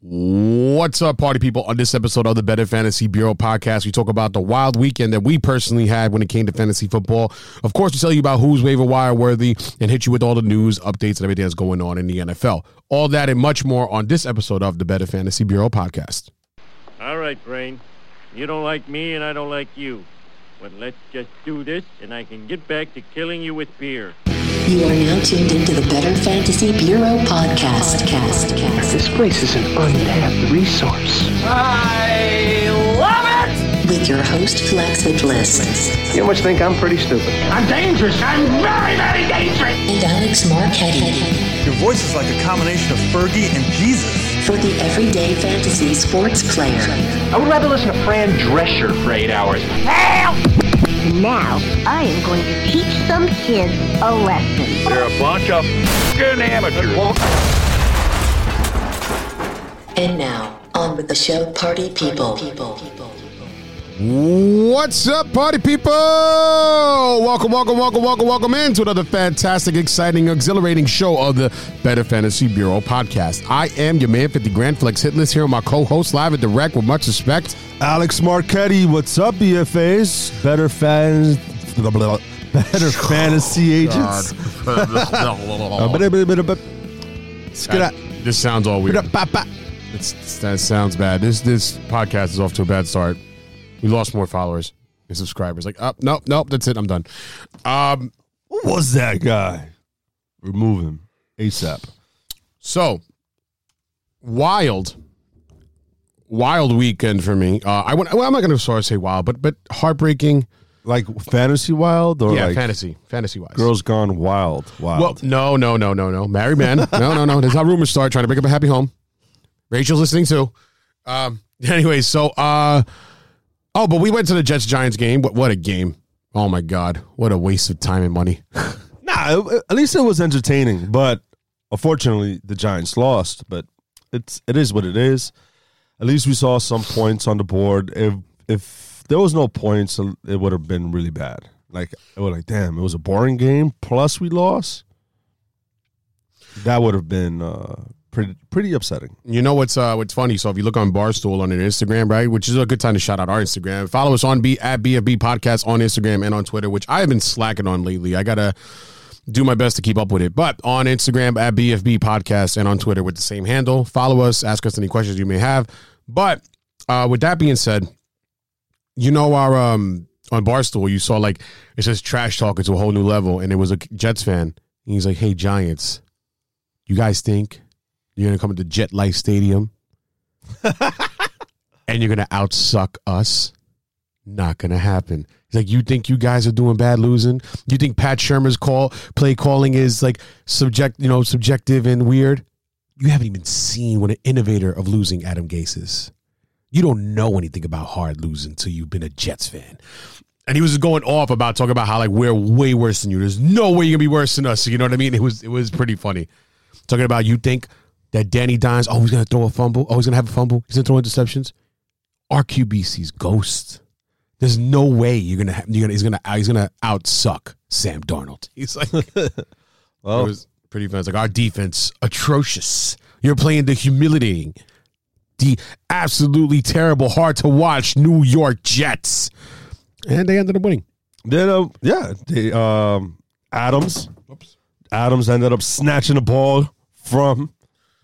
What's up, party people? On this episode of the Better Fantasy Bureau podcast, we talk about the wild weekend that we personally had when it came to fantasy football. Of course, we tell you about who's waiver wire worthy and hit you with all the news, updates, and everything that's going on in the NFL. All that and much more on this episode of the Better Fantasy Bureau podcast. All right, Brain. You don't like me and I don't like you. But let's just do this and I can get back to killing you with beer. You are now tuned into the Better Fantasy Bureau podcast. Podcast. This place is an untapped resource. I love it! With your host, Flex Bliss. You must think I'm pretty stupid. I'm dangerous. I'm very, very dangerous. And Alex Marquetti. Your voice is like a combination of Fergie and Jesus. For the everyday fantasy sports player. I would rather listen to Fran Drescher for eight hours. Help! Now, I am going to teach some kids a lesson. They're a bunch of f***ing amateurs. And now, on with the show, Party People. What's up, party people? Welcome, welcome, welcome, welcome, welcome into another fantastic, exciting, exhilarating show of the Better Fantasy Bureau podcast. I am your man, 50 Grand Flex Hitless here, with my co host, live and direct with much respect. Alex Marquetti, what's up, BFAs? Better fans, better fantasy agents. Uh, bada, bada, bada, bada. This sounds all weird. bada, ba, ba. It's, that sounds bad. This this podcast is off to a bad start. We lost more followers and subscribers. Like, oh, nope, nope, that's it. I'm done. Um, Who was that guy? Remove him ASAP. so wild, wild weekend for me. Uh, I went, well, I'm not going to sort of say wild, but but heartbreaking. Like fantasy wild or yeah, like fantasy, fantasy wise. girls gone wild? Wild. Well, no, no, no, no, no. Married man. No, no, no. That's how rumors start. Trying to break up a happy home. Rachel's listening too. Um. Anyway, so uh, oh, but we went to the Jets Giants game. What what a game! Oh my god, what a waste of time and money. nah, at least it was entertaining. But unfortunately, the Giants lost. But it's it is what it is. At least we saw some points on the board. If if there was no points, it would have been really bad. Like it was like, damn, it was a boring game. Plus, we lost. That would have been uh, pretty pretty upsetting. You know what's uh what's funny? So if you look on Barstool on their Instagram, right, which is a good time to shout out our Instagram. Follow us on B at BFB Podcast on Instagram and on Twitter, which I have been slacking on lately. I gotta do my best to keep up with it. But on Instagram at BFB Podcast and on Twitter with the same handle. Follow us, ask us any questions you may have. But uh with that being said, you know our um on Barstool, you saw like it says trash talking to a whole new level, and it was a Jets fan. And he's like, Hey Giants, you guys think you're gonna come to Jet Life Stadium and you're gonna outsuck us? Not gonna happen. He's like, you think you guys are doing bad losing? You think Pat Shurmur's call play calling is like subject, you know, subjective and weird? You haven't even seen what an innovator of losing Adam Gase is. You don't know anything about hard losing until you've been a Jets fan. And he was going off about talking about how like we're way worse than you. There's no way you're gonna be worse than us. You know what I mean? It was it was pretty funny. Talking about you think that Danny Dimes, oh, he's gonna throw a fumble. Oh, he's gonna have a fumble. He's gonna throw interceptions. Our QB sees ghosts. There's no way you're gonna have, you're gonna he's gonna he's gonna outsuck Sam Darnold. He's like, it Well, was pretty fun. It's like our defense atrocious. You're playing the humiliating, the absolutely terrible, hard to watch New York Jets, and they ended up winning. then uh, yeah, they, um, Adams. Adams ended up snatching the ball from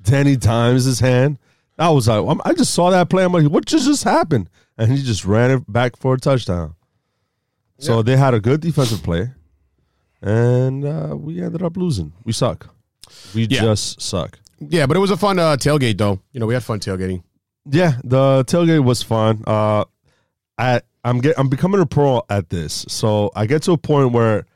Danny Dimes' hand. I was like, I'm- I just saw that play. I'm like, what just just happened? And he just ran it back for a touchdown. So they had a good defensive play, and uh, we ended up losing. We suck. We Yeah. just suck. Yeah, but it was a fun uh, tailgate though. You know, we had fun tailgating. Yeah, the tailgate was fun. Uh, I I'm get I'm becoming a pro at this, so I get to a point where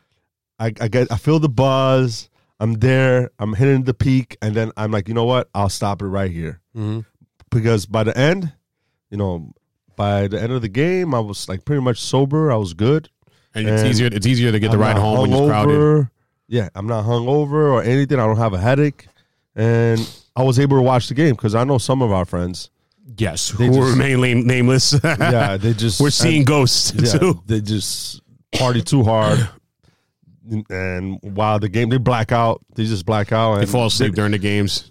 I, I get I feel the buzz. I'm there. I'm hitting the peak, and then I'm like, you know what? I'll stop it right here mm-hmm. because by the end, you know, by the end of the game, I was like pretty much sober. I was good. And it's easier it's easier to get the I'm ride not home when it's crowded. Yeah, I'm not hungover or anything. I don't have a headache, and I was able to watch the game because I know some of our friends. Yes, They who just- remain lame, nameless. Yeah, they just we're seeing and- ghosts yeah, too. they just party too hard. And while the game, they black out. They just black out. They And fall asleep during the games.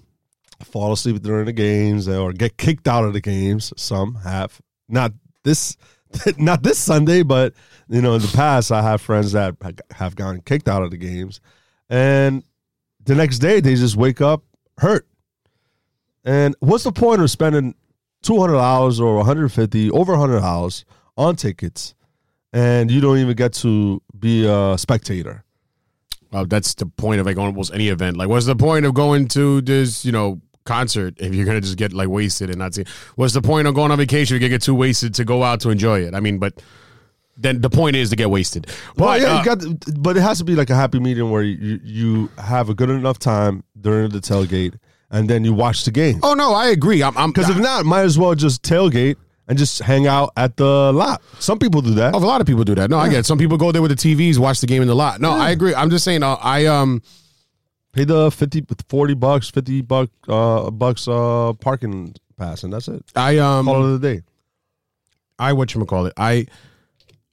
fall asleep during the games or get kicked out of the games. Some have not this, not this Sunday, but you know in the past I have friends that have gotten kicked out of the games, and the next day they just wake up hurt. And what's the point of spending two hundred dollars or one hundred fifty, over hundred dollars on tickets, and you don't even get to be a spectator? Well, that's the point of like almost any event. Like, what's the point of going to this, you know, concert if you're gonna just get like wasted and not see? What's the point of going on vacation if you get too wasted to go out to enjoy it? I mean, but then the point is to get wasted. But Well, yeah, uh, you got, but it has to be like a happy medium where you you have a good enough time during the tailgate, and then you watch the game. oh no, I agree. I'm I'm Because if not, might as well just tailgate and just hang out at the lot. Some people do that. Oh, a lot of people do that. No, I get it. Some people go there with the TVs, watch the game in the lot. No, I agree. I'm just saying. Uh, I um, Pay the 50, 40 bucks, fifty buck, uh, bucks uh, parking pass, and that's it. I um, Call it a day. I what you call it. I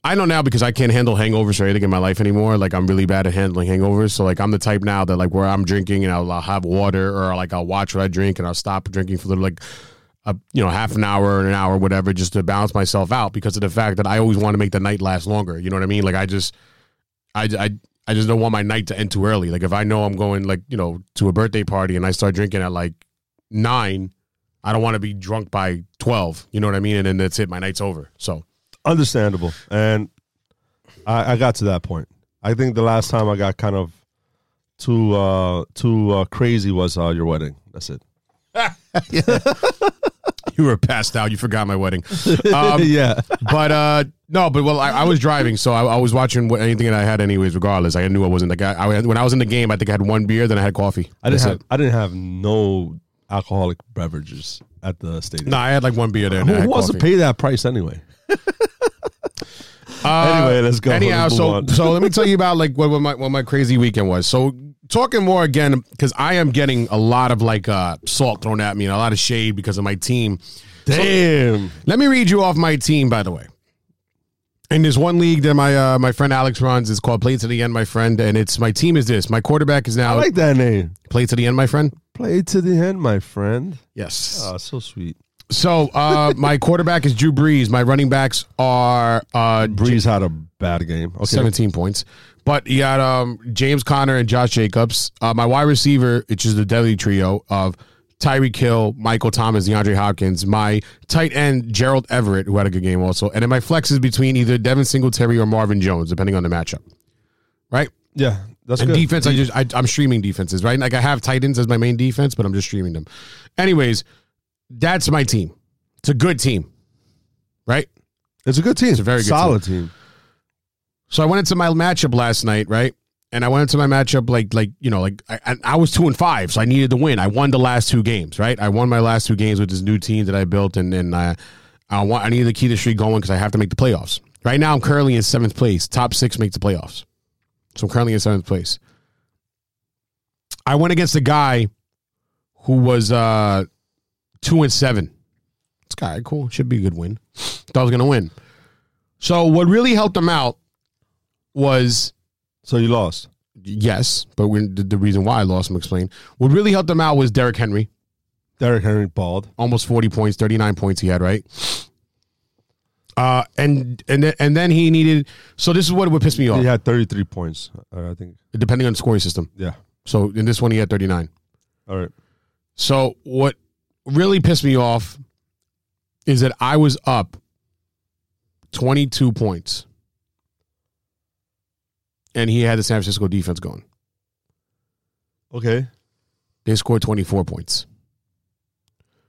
I know now because I can't handle hangovers or anything in my life anymore. Like I'm really bad at handling hangovers. So like I'm the type now that like where I'm drinking and I'll, I'll have water or like I'll watch what I drink and I'll stop drinking for a little like a you know half an hour or an hour whatever just to balance myself out because of the fact that I always want to make the night last longer. You know what I mean? Like I just I I. I just don't want my night to end too early. Like if I know I'm going like you know to a birthday party and I start drinking at like nine, I don't want to be drunk by twelve. You know what I mean? And then that's it. My night's over. So Understandable. And I, I got to that point. I think the last time I got kind of too uh, too uh, crazy was uh, your wedding. That's it. you were passed out. You forgot my wedding. Um, yeah. but uh, no, but well, I, I was driving, so I, I was watching what, anything that I had, anyways. Regardless, I knew I wasn't the guy. I, when I was in the game, I think I had one beer, then I had coffee. I didn't That's have it. I didn't have no alcoholic beverages at the stadium. No, I had like one beer there. and I Who had wants to coffee. pay that price anyway? Uh, Anyway, let's go. Anyhow, Let's move so on. so let me tell you about like what, what my what my crazy weekend was. So talking more again because I am getting a lot of like uh salt thrown at me and a lot of shade because of my team. Damn. Let me read you off my team, by the way. And there's one league that my uh, my friend Alex runs. It's called Play to the End, my friend. And it's my team is this. My quarterback is I now like that name. Play to the End, my friend. Play to the end, my friend. Yes. Oh, so sweet. So uh, my quarterback is Drew Brees. My running backs are uh, Brees had a bad game. Okay. 17 points. But you got um, James Conner and Josh Jacobs. Uh, my wide receiver, which is the deadly trio of Tyreek Hill, Michael Thomas, DeAndre Hopkins. My tight end, Gerald Everett, who had a good game also. And then my flex is between either Devin Singletary or Marvin Jones, depending on the matchup. Right? Yeah, that's And good. defense, I just I, I'm streaming defenses, right? Like I have Titans as my main defense, but I'm just streaming them. Anyways, that's my team. It's a good team, right? It's a good team. It's a very good solid team. So I went into my matchup last night, right? And I went into my matchup like like you know like I, I- was two and five, so I needed to win. I won the last two games, right? I won my last two games with this new team that I built, and and I I want I need to keep the streak going because I have to make the playoffs. Right now, I'm currently in seventh place. Top six make the playoffs, so I'm currently in seventh place. I went against a guy who was uh two and seven. This guy, cool, should be a good win. Thought I was gonna win. So what really helped him out was So you lost. yes, but we, the, the reason why I lost him explain. What really helped him out was Derrick Henry, Derrick Henry balled. almost forty points, thirty nine points he had, right? Uh, and and then, and then he needed. So this is what would piss me off, He had 33 points. Uh, I think. depending on the scoring system. Yeah. So in this one, he had thirty nine. All right. So what really pissed me off is that I was up 22 points and he had the San Francisco defense going. Okay. They scored 24 points.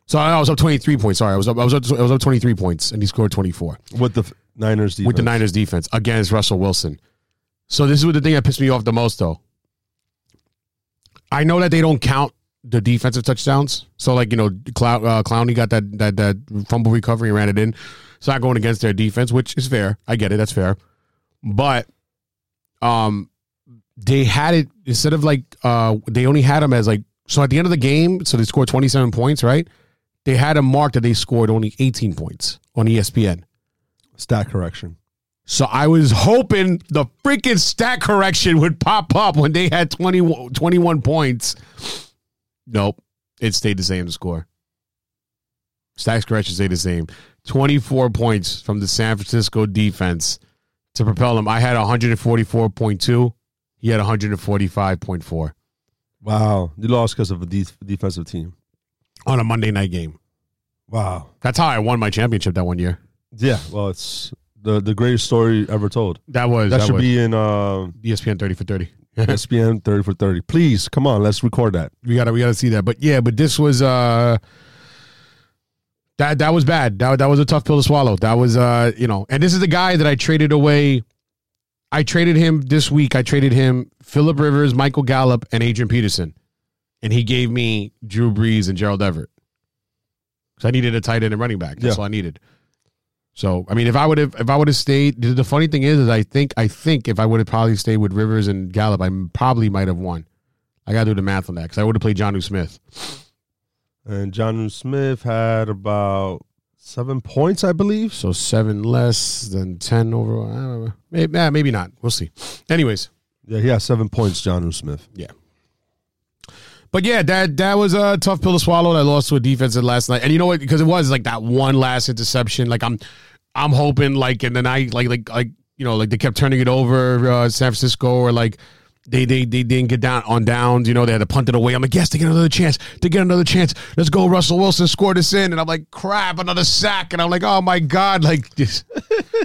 So I was up 23 points. Sorry, I was up I was up, I was up 23 points and he scored 24 With the Niners defense. with the Niners defense against Russell Wilson. So this is what the thing that pissed me off the most though. I know that they don't count the defensive touchdowns. So like you know, Clown, uh, Clowney got that that that fumble recovery and ran it in. It's not going against their defense, which is fair. I get it. That's fair. But um, they had it instead of like uh, they only had them as like so at the end of the game. So they scored twenty seven points, right? They had a mark that they scored only eighteen points on ESPN. Stat correction. So I was hoping the freaking stat correction would pop up when they had 20, 21 points. Nope. it stayed the same. Score. Stacks correction stayed the same. Twenty four points from the San Francisco defense to propel him. I had one hundred and forty four point two. He had one hundred and forty five point four Wow, you lost because of a de- defensive team. on a Monday night game. Wow. That's how I won my championship that one year. Yeah, well, it's the the greatest story ever told. That was That, should was be in uh, ESPN thirty for thirty. ESPN thirty for thirty. Please, come on, let's record that. we gotta we gotta see that. But yeah, but this was uh that that was bad. That that was a tough pill to swallow. That was uh you know, and this is the guy that I traded away. I traded him this week. I traded him Philip Rivers, Michael Gallup, and Adrian Peterson, and he gave me Drew Brees and Gerald Everett because I needed a tight end and running back. That's Yeah. all I needed. So I mean, if I would have if I would have stayed, the funny thing is, is I think I think if I would have probably stayed with Rivers and Gallup, I probably might have won. I got to do the math on that because I would have played Jonnu Smith. And John Smith had about seven points, I believe. So seven less than ten overall. I don't know. Maybe, eh, maybe not. We'll see. Anyways, Yeah, he had seven points, John Smith. yeah. But yeah, that that was a tough pill to swallow. I lost to a defense last night, and you know what? Because it was like that one last interception. Like I'm, I'm hoping like in the night, like like like you know, like they kept turning it over uh, San Francisco, or like they they they didn't get down on downs. You know, they had to punt it away. I'm like, yes, they get another chance. They get another chance. Let's go, Russell Wilson, score this in, and I'm like, crap, another sack, and I'm like, oh my god, like this.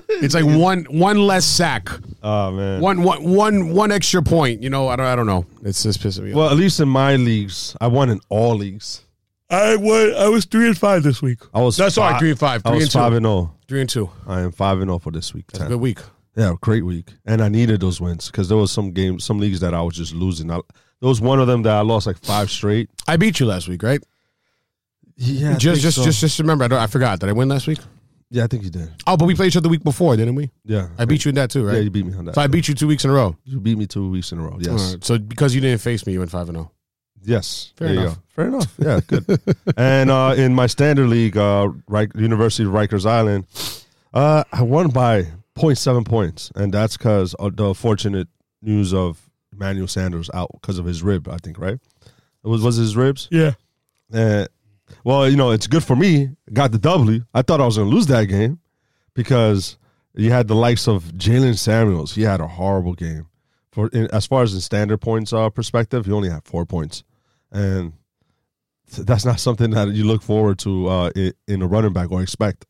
It's like one one less sack, Oh man. one one one one extra point. You know, I don't I don't know. It's just pissing me off. Well, at least in my leagues, I won in all leagues. I won. I was three and five this week. I was That's all right, fi- three and five. I Three was and two. five and zero. Three and two. I am five and zero for this week. That's a good week. Yeah, great week, and I needed those wins because there was some games, some leagues that I was just losing. I, there was one of them that I lost like five straight. I beat you last week, right? Yeah, just just just just remember. I, don't, I forgot. Did I win last week? yeah, I think you did. Oh, but we played each other the week before, didn't we? Yeah, I beat you in that too, right? Yeah, you beat me on that. so I beat you two weeks in a row. you beat me two weeks in a row. Yes, right. So because you didn't face me, you went five and oh. zero. yes. Fair enough. Fair enough. Yeah, good. and uh, in my standard league, uh, University of Rikers Island, uh, I won by 0.7 points, and that's because of the fortunate news of Emmanuel Sanders out because of his rib. I think right. It was was his ribs. Yeah. Uh, well, you know, it's good for me. Got the W. I thought I was going to lose that game because you had the likes of Jaylen Samuels. He had a horrible game. For in, as far as the standard points uh, perspective, he only had four points, and that's not something that you look forward to uh, in, in a running back or expect.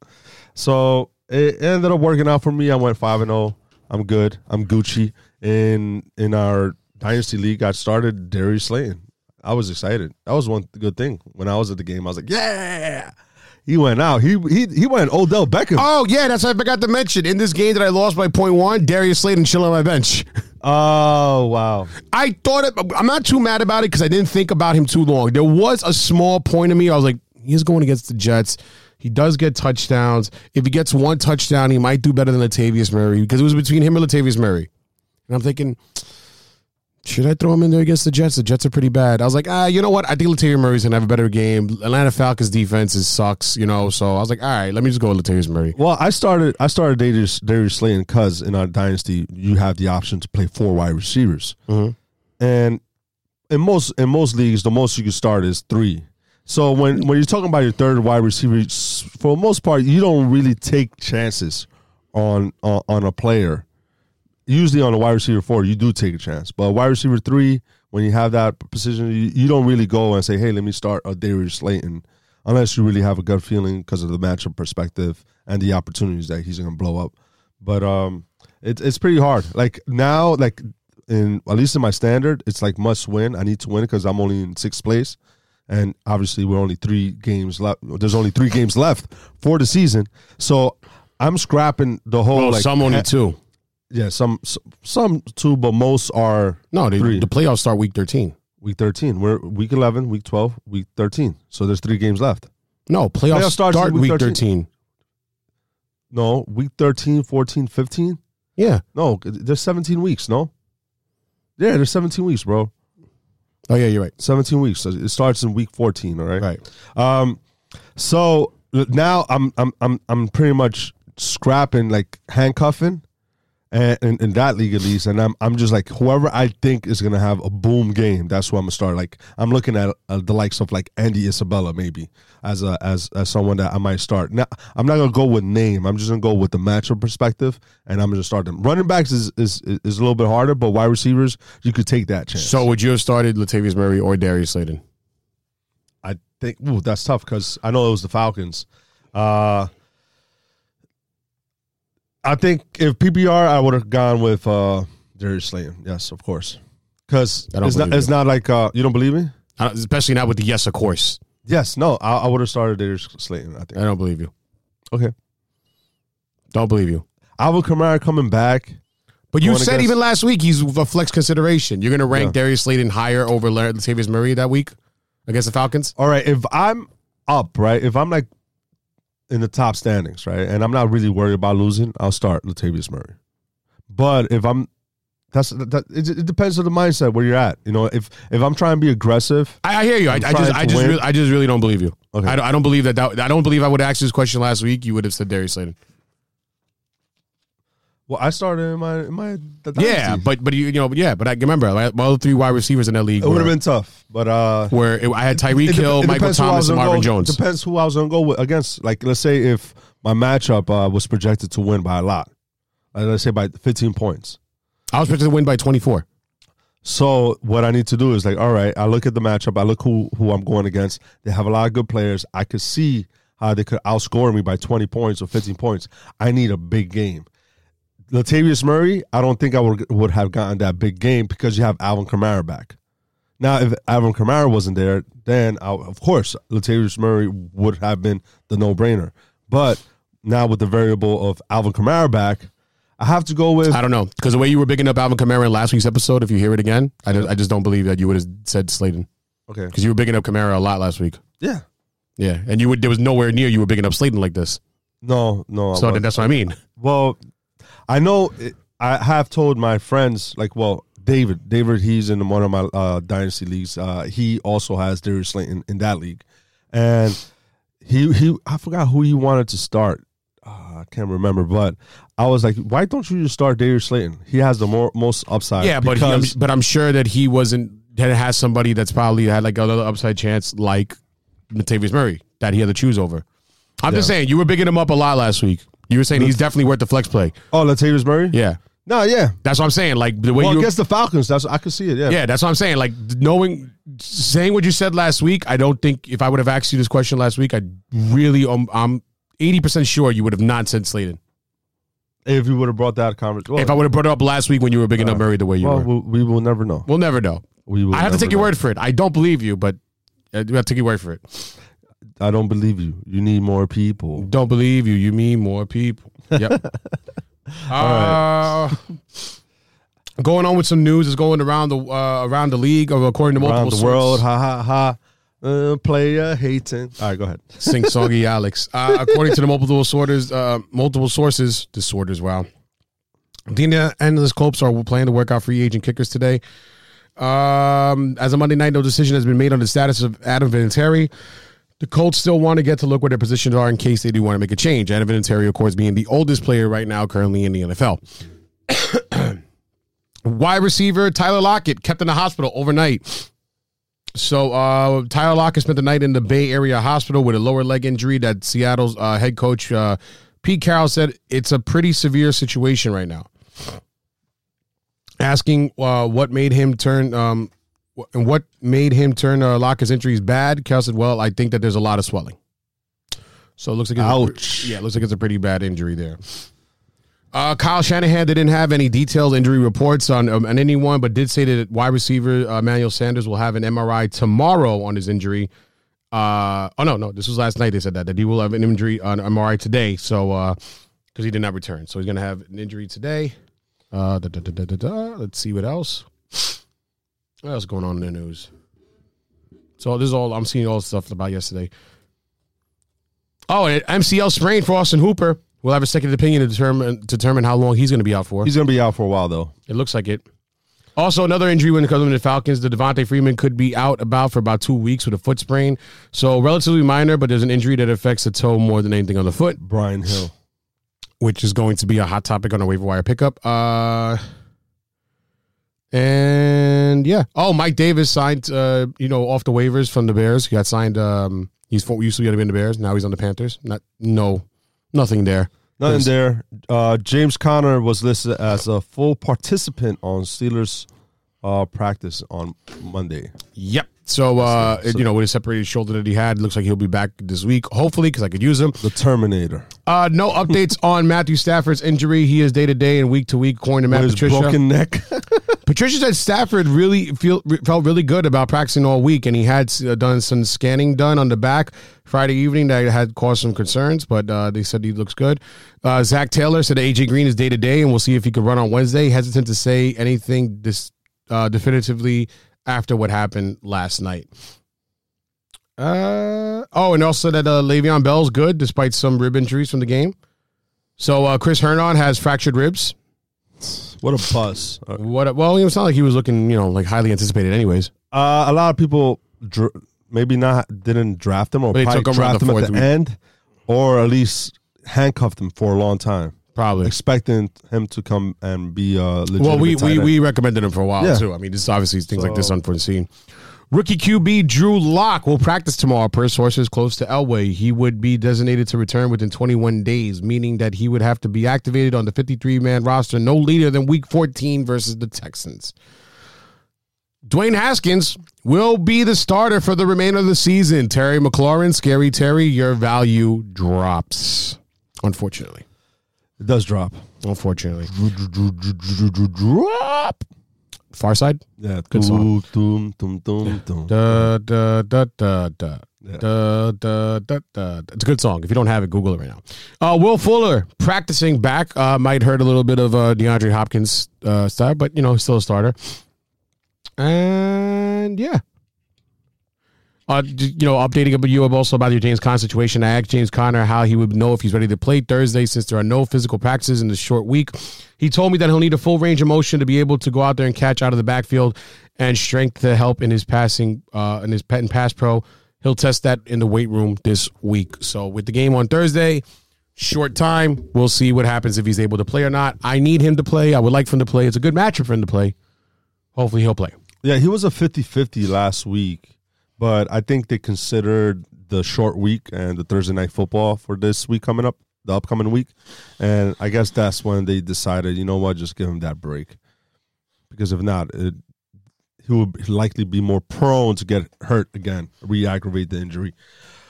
So it ended up working out for me. I went five and zero. I'm good. I'm Gucci. In in our dynasty league, got started Darius Slayton. I was excited. That was one good thing. When I was at the game, I was like, "Yeah!" He went out. He he he went Odell Beckham. Oh yeah, that's what I forgot to mention. In this game that I lost by point one, Darius Slayton chilling on my bench. Oh wow! I thought it. I'm not too mad about it because I didn't think about him too long. There was a small point of me. I was like, he's going against the Jets. He does get touchdowns. If he gets one touchdown, he might do better than Latavius Murray because it was between him and Latavius Murray. And I'm thinking, should I throw him in there against the Jets? The Jets are pretty bad. I was like, ah, you know what? I think Latavius Murray's gonna have a better game. Atlanta Falcons defense is sucks, you know. So I was like, all right, let me just go with Latavius Murray. Well, I started I started Darius, Darius Slayton because in our dynasty you have the option to play four wide receivers, and in most in most leagues the most you can start is three. So when when you're talking about your third wide receiver, for the most part you don't really take chances on on, on a player. Usually on a wide receiver four, you do take a chance, but wide receiver three, when you have that position, you, you don't really go and say, "Hey, let me start a Darius Slayton," unless you really have a gut feeling because of the matchup perspective and the opportunities that he's going to blow up. But um, it's it's pretty hard. Like now, like in at least in my standard, it's like must win. I need to win because I'm only in sixth place, and obviously we're only three games left. There's only three games left for the season, so I'm scrapping the whole. Well, like, some only two. yeah, some some- two, but most are No, the, Three. the playoffs start week 13. week 13. We're week 11, week 12, week 13. So there's three games left. No, playoffs Playoffs start in week week 13. 13. No, week 13, 14, 15. Yeah. No, there's 17 weeks, no? Yeah, there's 17 weeks, bro. Oh yeah, you're right. 17 weeks. So it starts in week 14, all right? Right. Um so now I'm I'm I'm I'm pretty much scrapping like handcuffing and in, in that league at least. And I'm I'm just like whoever I think is gonna have a boom game. That's who I'm gonna start. Like I'm looking at uh, the likes of like Andy Isabella maybe as a as as someone that I might start. Now I'm not gonna go with name. I'm just gonna go with the matchup perspective, and I'm gonna start them. Running backs is is is a little bit harder, but wide receivers you could take that chance. So would you have started Latavius Murray or Darius Slayton? I think ooh, that's tough because I know it was the Falcons. Uh, I think if PPR, I would have gone with uh, Darius Slayton. Yes, of course, because it's not. It's you. not like uh, you don't believe me. Don't- Especially not with the yes, of course. Yes, no, I, I would have started Darius Slayton. I think. I don't believe you. Okay, Don't believe you. Alvin Kamara coming back. But you said against- even last week he's a flex consideration. You're going to rank Yeah. Darius Slayton higher over Latavius Murray that week against the Falcons? All right, if I'm up, right, if I'm like in the top standings, right, and I'm not really worried about losing, I'll start Latavius Murray. But if I'm that's that it, it depends on the mindset where you're at. You know, if if I'm trying to be aggressive, I, I hear you. I, I'm just, I just, really, I just really don't believe you. Okay. I, don't, I don't believe that, that. I don't believe I would have asked you this question last week. You would have said Darius Slayton. Well, I started in my in my Yeah, but but you, you know, yeah, but I remember my, my other three wide receivers in that league it would have been tough. But uh, where it, I had Tyreek Hill, Michael depends who I Thomas, and gonna Marvin go- Jones. Depends who I was going to go with against. Like, let's say if my matchup uh, was projected to win by a lot, like, let's say by 15 points. I was projected to win by 24. So what I need to do is like, all right, I look at the matchup, I look who who I'm going against. They have a lot of good players. I could see how they could outscore me by 20 points or 15 points. I need a big game. Latavius Murray, I don't think I would would have gotten that big game because you have Alvin Kamara back. Now, if Alvin Kamara wasn't there, then I, of course Latavius Murray would have been the no brainer. But now with the variable of Alvin Kamara back, I have to go with I don't know because the way you were bigging up Alvin Kamara in last week's episode, if you hear it again, I just, I just don't believe that you would have said Slayton okay, because you were bigging up Kamara a lot last week. yeah, Yeah, and you would there was nowhere near you were bigging up Slayton like this. no, no. So that's what I mean. Well, I know it- I have told my friends like, well, David, David, he's in one of my uh, dynasty leagues. Uh, he also has Darius Slayton in that league, and he he I forgot who he wanted to start. Uh, I can't remember, but I was like, why don't you just start Darius Slayton? He has the more most upside. Yeah, but he, I'm, but I'm sure that he wasn't that has somebody that's probably had like another upside chance like Latavius Murray that he had to choose over. I'm just saying you were bigging him up a lot last week. You were saying he's definitely worth the flex play. oh, Latavius Murray. Yeah, No, yeah. that's what I'm saying. Like the way Well, you against the Falcons, that's I could see it. Yeah, Yeah, that's what I'm saying. Like knowing, saying what you said last week, I don't think if I would have asked you this question last week, I really, um, I'm 80 percent sure you would have not said Slayton. If you would have brought that conversation, well, if I would have brought it up last week when you were bigging up Murray the way you well, were, we, we will never know. we'll never know. We will I have to take your word for it. I don't believe you, but I have to take your word for it. I don't believe you. You need more people. Don't believe you. You mean more people. Yep. uh, going on with some news is going around the uh, around the league, or according to multiple Around the sources. world, ha ha ha. Uh, player hating. All right, go ahead. Sing songy Alex. Uh, according to the multiple sources, uh, multiple sources, disorders. Wow. The Endless Colts are planning to work out free agent kickers today. Um, as of Monday night, no decision has been made on the status of Adam Vinatieri. The Colts still want to get to look where their positions are in case they do want to make a change. Adam Vinatieri, of course, being the oldest player right now currently in the NFL. Wide receiver Tyler Lockett kept in the hospital overnight. So uh, Tyler Lockett spent the night in the Bay Area hospital with a lower leg injury that Seattle's uh, head coach uh, Pete Carroll said it's a pretty severe situation right now. Asking uh, what made him turn um, and what made him turn uh, Lockett's injuries bad, Carroll said, "Well, I think that there's a lot of swelling." So it looks like it's Ouch. A, yeah, it looks like it's a pretty bad injury there. Uh, Kyle Shanahan didn't have any detailed injury reports on, um, on anyone, but did say that wide receiver uh, Emmanuel Sanders will have an MRI tomorrow on his injury. Uh, oh no, no, this was last night. They said that that he will have an injury on MRI today. So because he did not return, so he's going to have an injury today. Uh, da, da, da. Let's see what else. What else going on in the news? So this is all I'm seeing all the stuff about yesterday. Oh, an MCL sprain for Austin Hooper. We'll have a second opinion to determine determine how long he's going to be out for. He's gonna be out for a while though. It looks like it. Also, another injury when it comes to the Falcons, the Devonta Freeman could be out about for about two weeks with a foot sprain. So relatively minor, but there's an injury that affects the toe more than anything on the foot. Brian Hill. which is going to be a hot topic on a waiver wire pickup. Uh, and yeah. Oh, Mike Davis signed, uh, you know, off the waivers from the Bears. He got signed. Um, he's used to be in the Bears. Now he's on the Panthers. Not no, nothing there. Nothing there. Uh, James Conner was listed as a full participant on Steelers uh, practice on Monday. Yep. So, uh, you know, with a separated shoulder that he had, looks like he'll be back this week, hopefully, because I could use him. The Terminator. Uh, no updates on Matthew Stafford's injury. He is day to day and week to week, according to Matt With his Patricia. broken neck. Patricia said Stafford really feel felt really good about practicing all week, and he had uh, done some scanning done on the back Friday evening that had caused some concerns, but uh, they said he looks good. Uh, Zac Taylor said AJ Green is day to day, and we'll see if he could run on Wednesday. Hesitant to say anything this uh, definitively after what happened last night. Uh, oh, and also that uh, Le'Veon Bell's good despite some rib injuries from the game. So uh, Chris Herndon has fractured ribs. what a buzz. Uh, What? a- Well, it's not like he was looking, you know, like highly anticipated, anyways. a lot of people dr- maybe not didn't draft him or But they probably took him draft him at the week. end, or at least handcuffed him for a long time, Probably. expecting him to come and be uh, legitimate. Well, we, we we recommended him for a while Yeah. too. I mean, this is obviously things like this So- unforeseen. Rookie QB Drew Lock will practice tomorrow per sources close to Elway. He would be designated to return within 21 days, meaning that he would have to be activated on the 53 man roster no later than week 14 versus the Texans. Dwayne Haskins will be the starter for the remainder of the season. Terry McLaurin, Scary Terry, your value drops. Unfortunately. It does drop. Unfortunately. Drop. Far side? Yeah, Good song. Dum, dum, dum, dum. Da, da, da, da, da. Yeah. Da, da, da, da. It's a good song. If you don't have it, Google it right now. Uh, Will Fuller practicing back. Uh, might hurt a little bit of uh, DeAndre Hopkins uh, style, but you know, still a starter. And yeah. Uh, you know, updating you also about your James Conner situation. I asked James Conner how he would know if he's ready to play Thursday since there are no physical practices in this short week. He told me that he'll need a full range of motion to be able to go out there and catch out of the backfield and strength to help in his passing, uh, in his pet and pass pro. He'll test that in the weight room this week. So with the game on Thursday, short time, we'll see what happens if he's able to play or not. I need him to play. I would like for him to play. It's a good matchup for him to play. Hopefully he'll play. Yeah, he was a 50-50 last week, but I think they considered the short week and the Thursday night football for this week coming up, the upcoming week, and I guess that's when they decided, you know what, just give him that break, because if not, it, he would likely be more prone to get hurt again, re-aggravate the injury.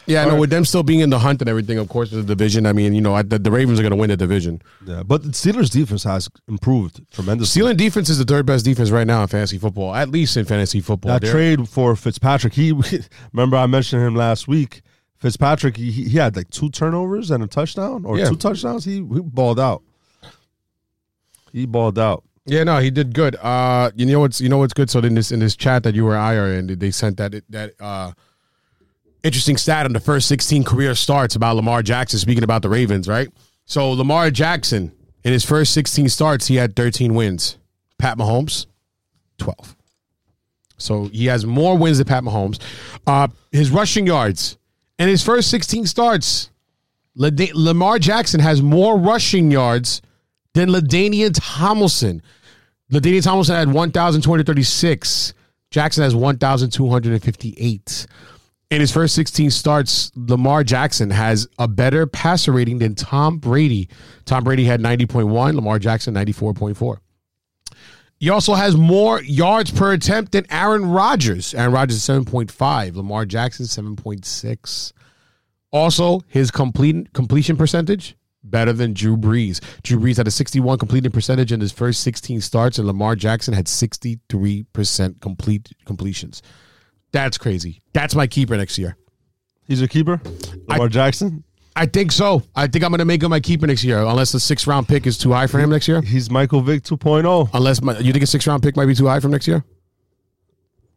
Yeah, I know. With them still being in the hunt and everything, of course, the division. I mean, you know, I, the, the Ravens are going to win the division. Yeah, but the Steelers' defense has improved tremendously. Stealing defense is the third best defense right now in fantasy football, at least in fantasy football. that They're- trade for Fitzpatrick, he remember I mentioned him last week. Fitzpatrick, he, he had like two turnovers and a touchdown, or Yeah. two touchdowns. He, he balled out. He balled out. Yeah, no, he did good. Uh, you know what's you know what's good. So in this in this chat that you were I are in, they sent that that uh interesting stat on the first sixteen career starts about Lamar Jackson. Speaking about the Ravens, right? So Lamar Jackson in his first sixteen starts, he had thirteen wins. Pat Mahomes, twelve. So he has more wins than Pat Mahomes. Uh, his rushing yards in his first sixteen starts, Lada- Lamar Jackson has more rushing yards than Ladainian Tomlinson. Ladainian Tomlinson had 1,236. Jackson has 1,258. In his first 16 starts, Lamar Jackson has a better passer rating than Tom Brady. Tom Brady had 90.1, Lamar Jackson 94.4. He also has more yards per attempt than Aaron Rodgers. Aaron Rodgers is 7.5, Lamar Jackson 7.6. Also, his complete completion percentage better than Drew Brees. Drew Brees had a 61 completing percentage in his first 16 starts, and Lamar Jackson had 63% complete completions. That's crazy. That's my keeper next year. He's a keeper, Lamar Jackson. I think so. I think I'm going to make him my keeper next year, unless the sixth round pick is too high for him next year. He's Michael Vick oh. 2.0. Unless my, you think a sixth round pick might be too high for him next year.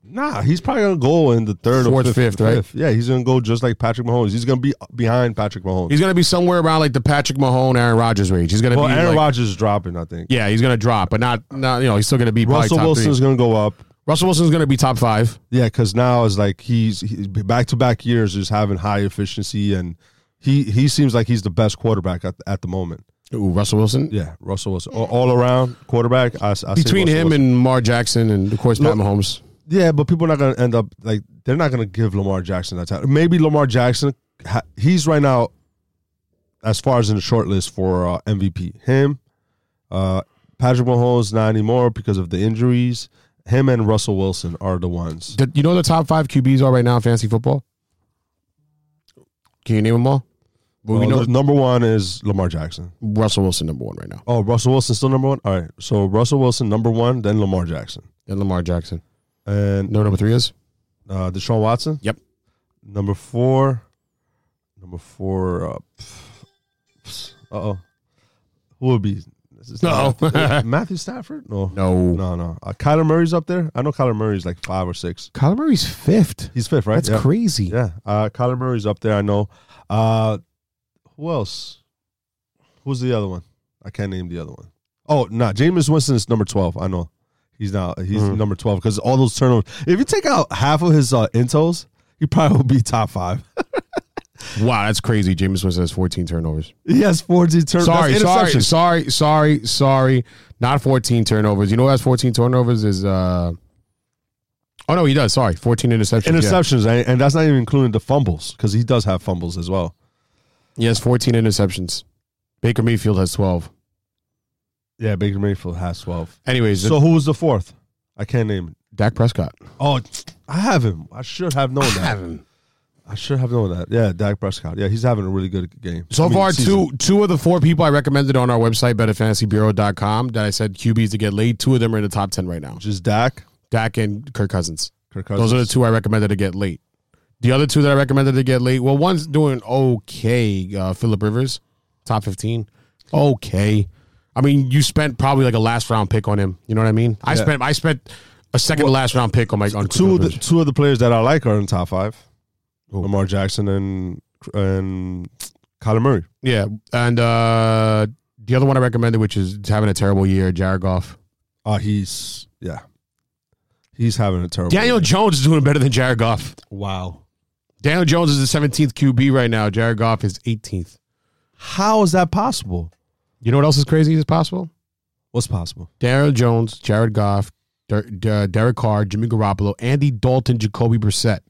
Nah, he's probably gonna go in the third Fourth, or fifth, fifth, right? Yeah, he's gonna go just like Patrick Mahomes. He's gonna be behind Patrick Mahomes. He's going to be somewhere around like the Patrick Mahomes, Aaron Rodgers range. He's going to well, be Aaron like- Rodgers is dropping, I think. Yeah, he's going to drop, but not, not you know, he's still going to be Russell Wilson's three. gonna go up. Russell Wilson's going to be top five. Yeah, because now it's like he's, he's back to back years just having high efficiency, and he he seems like he's the best quarterback at, at the moment. Ooh, Russell Wilson. Yeah, Russell Wilson. All, all around quarterback. I, I Between him Wilson. and Lamar Jackson and of course Pat Look- Mahomes. Yeah, but people are not going to end up like they're not going to give Lamar Jackson that time. Maybe Lamar Jackson, he's right now as far as in the short list for uh, MVP. Him, uh, Patrick Mahomes not anymore because of the injuries. Him and Russell Wilson are the ones. You know the top five QBs are right now in fantasy football. Can you name them all? Well, we know number one is Lamar Jackson. Russell Wilson number one right now. Oh, Russell Wilson still number one. All right, so Russell Wilson number one, then Lamar Jackson, Then Lamar Jackson. and No, number three is uh, Deshaun Watson. Yep. Number four. Number four. Uh oh. Who would be? Is No. Matthew, Matthew Stafford? No. no. No, no. Uh, Kyler Murray's up there. I know Kyler Murray's like five or six. Kyler Murray's fifth. He's fifth, right? That's yeah. crazy. Yeah. Uh, Kyler Murray's up there. I know. Uh, who else? Who's the other one? I can't name the other one. Oh, no. Jameis Winston is number 12. I know. He's now he's Mhm. number 12 because all those turnovers. If you take out half of his uh, intos, he probably will be top five. Wow, that's crazy. James Winston has 14 turnovers. He has 14 turnovers. Sorry, sorry, sorry, sorry, sorry. Not 14 turnovers. You know who has 14 turnovers is uh Oh no, he does. Sorry. 14 interceptions. Interceptions, and, and that's not even including the fumbles because he does have fumbles as well. He has 14 interceptions. Baker Mayfield has 12. Yeah, Baker Mayfield has 12. Anyways, So who was the fourth? I can't name it. Dak Prescott. Oh, I have him. I should have known that. Him. I should have known that. Yeah, Dak Prescott. Yeah, he's having a really good game. So I mean, far, season. two two of the four people I recommended on our website, betterfantasybureau.com, that I said QBs to get laid, two of them are in the top 10 right now. Just Dak. Dak and Kirk Cousins. Kirk Cousins. Those are the two I recommended to get late. The other two that I recommended to get late, well, one's doing okay. Uh, Philip Rivers, top fifteen, okay. I mean, you spent probably like a last round pick on him. You know what I mean? I Yeah. spent I spent a second to last round pick on my on Two of the Rivers. two of the players that I like are in top five. Lamar Jackson and and Kyler Murray. Yeah, and uh, the other one I recommended, which is having a terrible year, Jared Goff. Uh he's yeah. He's having a terrible Daniel Jones is doing better than Jared Goff. Wow. Daniel Jones is the 17th QB right now. Jared Goff is 18th. How is that possible? You know what else is crazy is possible? What's possible? Daniel Jones, Jared Goff, Der- Der- Derek Carr, Jimmy Garoppolo, Andy Dalton, Jacoby Brissett.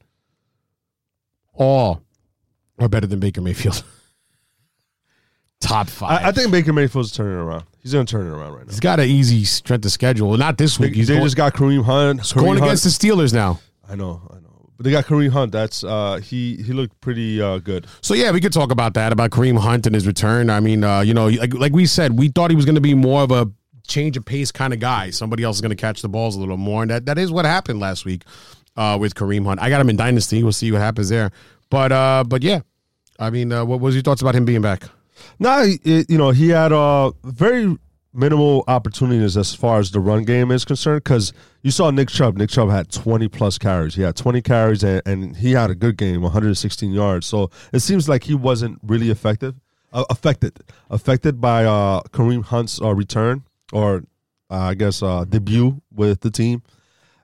All are better than Baker Mayfield. Top five. I, I think Baker Mayfield's turning around. He's gonna turn it around right now. he's got an easy strength of schedule. Not this They, week. He's they going, just got Kareem Hunt. Kareem going Hunt- against the Steelers now. I know, I know. But they got Kareem Hunt. That's uh he he looked pretty uh good. So yeah, we could talk about that about Kareem Hunt and his return. I mean, uh, you know, like like we said, we thought he was going to be more of a change of pace kind of guy. Somebody else is going to catch the balls a little more, and that that is what happened last week uh, with Kareem Hunt. I got him in dynasty. We'll see what happens there. But uh, but yeah, I mean, uh, what was your thoughts about him being back? No, you know he had a very minimal opportunities as far as the run game is concerned because you saw Nick Chubb. Nick Chubb had 20 plus carries. He had 20 carries and, and he had a good game, 116 yards. So it seems like he wasn't really effective, uh, affected, affected by uh, Kareem Hunt's uh, return or uh, I guess uh, debut with the team.